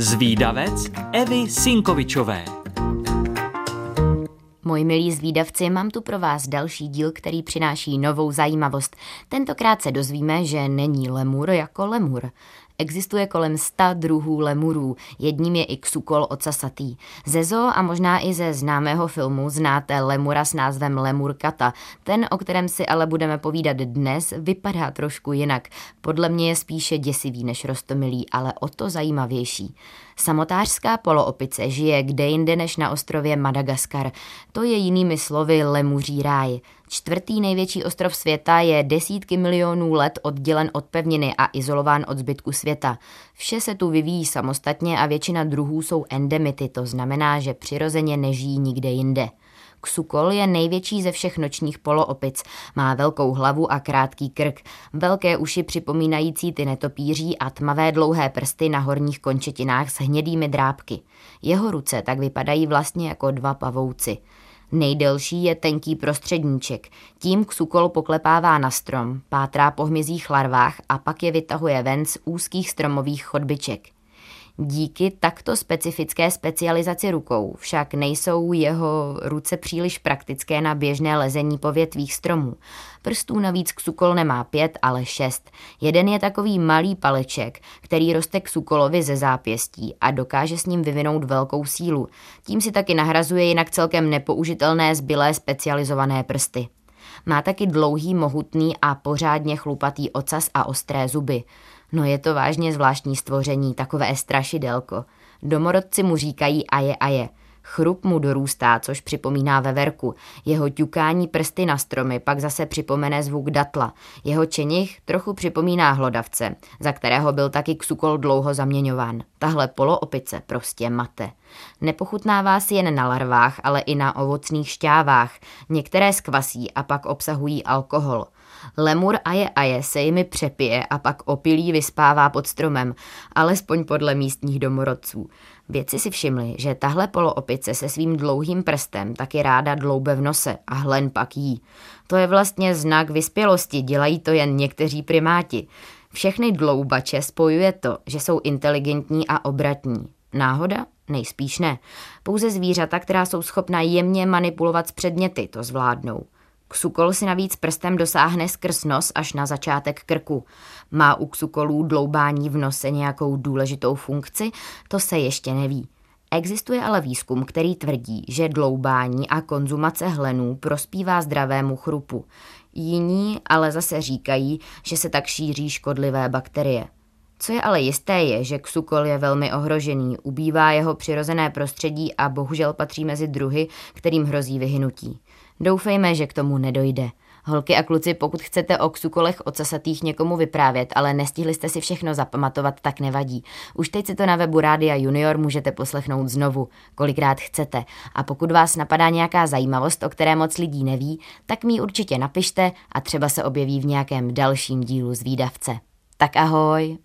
Zvídavec Evy Sinkovičové Moji milí zvídavci, mám tu pro vás další díl, který přináší novou zajímavost. Tentokrát se dozvíme, že není lemur jako lemur. Existuje kolem sta druhů lemurů, jedním je i ksukol ocasatý. Ze zoo a možná i ze známého filmu znáte lemura s názvem Lemurkata. Ten, o kterém si ale budeme povídat dnes, vypadá trošku jinak. Podle mě je spíše děsivý než rostomilý, ale o to zajímavější. Samotářská poloopice žije kde jinde než na ostrově Madagaskar. To je jinými slovy lemuří ráj. Čtvrtý největší ostrov světa je desítky milionů let oddělen od pevniny a izolován od zbytku světa. Vše se tu vyvíjí samostatně a většina druhů jsou endemity, to znamená, že přirozeně nežijí nikde jinde. Ksukol je největší ze všech nočních poloopic. Má velkou hlavu a krátký krk, velké uši připomínající ty netopíří a tmavé dlouhé prsty na horních končetinách s hnědými drápky. Jeho ruce tak vypadají vlastně jako dva pavouci. Nejdelší je tenký prostředníček. Tím ksukol poklepává na strom, pátrá po hmyzích larvách a pak je vytahuje ven z úzkých stromových chodbiček. Díky takto specifické specializaci rukou však nejsou jeho ruce příliš praktické na běžné lezení po větvích stromů. Prstů navíc ksukol nemá pět, ale šest. Jeden je takový malý paleček, který roste k sukolovi ze zápěstí a dokáže s ním vyvinout velkou sílu. Tím si taky nahrazuje jinak celkem nepoužitelné zbylé specializované prsty. Má taky dlouhý, mohutný a pořádně chlupatý ocas a ostré zuby. No je to vážně zvláštní stvoření, takové strašidelko. Domorodci mu říkají aje aje. Chrup mu dorůstá, což připomíná veverku. Jeho ťukání prsty na stromy pak zase připomene zvuk datla. Jeho čenich trochu připomíná hlodavce, za kterého byl taky ksukol dlouho zaměňován. Tahle poloopice prostě mate. Nepochutnává si jen na larvách, ale i na ovocných šťávách. Některé skvasí a pak obsahují alkohol. Lemur aje aje se jimi přepije a pak opilí vyspává pod stromem, alespoň podle místních domorodců. Vědci si všimli, že tahle poloopice se svým dlouhým prstem taky ráda dloube v nose a hlen pak jí. To je vlastně znak vyspělosti, dělají to jen někteří primáti. Všechny dloubače spojuje to, že jsou inteligentní a obratní. Náhoda? Nejspíš ne. Pouze zvířata, která jsou schopna jemně manipulovat s předměty, to zvládnou. Ksukol si navíc prstem dosáhne skrz nos až na začátek krku. Má u ksukolů dloubání v nose nějakou důležitou funkci? To se ještě neví. Existuje ale výzkum, který tvrdí, že dloubání a konzumace hlenů prospívá zdravému chrupu. Jiní ale zase říkají, že se tak šíří škodlivé bakterie. Co je ale jisté je, že ksukol je velmi ohrožený, ubývá jeho přirozené prostředí a bohužel patří mezi druhy, kterým hrozí vyhynutí. Doufejme, že k tomu nedojde. Holky a kluci, pokud chcete o ksukolech ocasatých někomu vyprávět, ale nestihli jste si všechno zapamatovat, tak nevadí. Už teď si to na webu Rádia Junior můžete poslechnout znovu, kolikrát chcete. A pokud vás napadá nějaká zajímavost, o které moc lidí neví, tak mi určitě napište a třeba se objeví v nějakém dalším dílu z výdavce. Tak ahoj!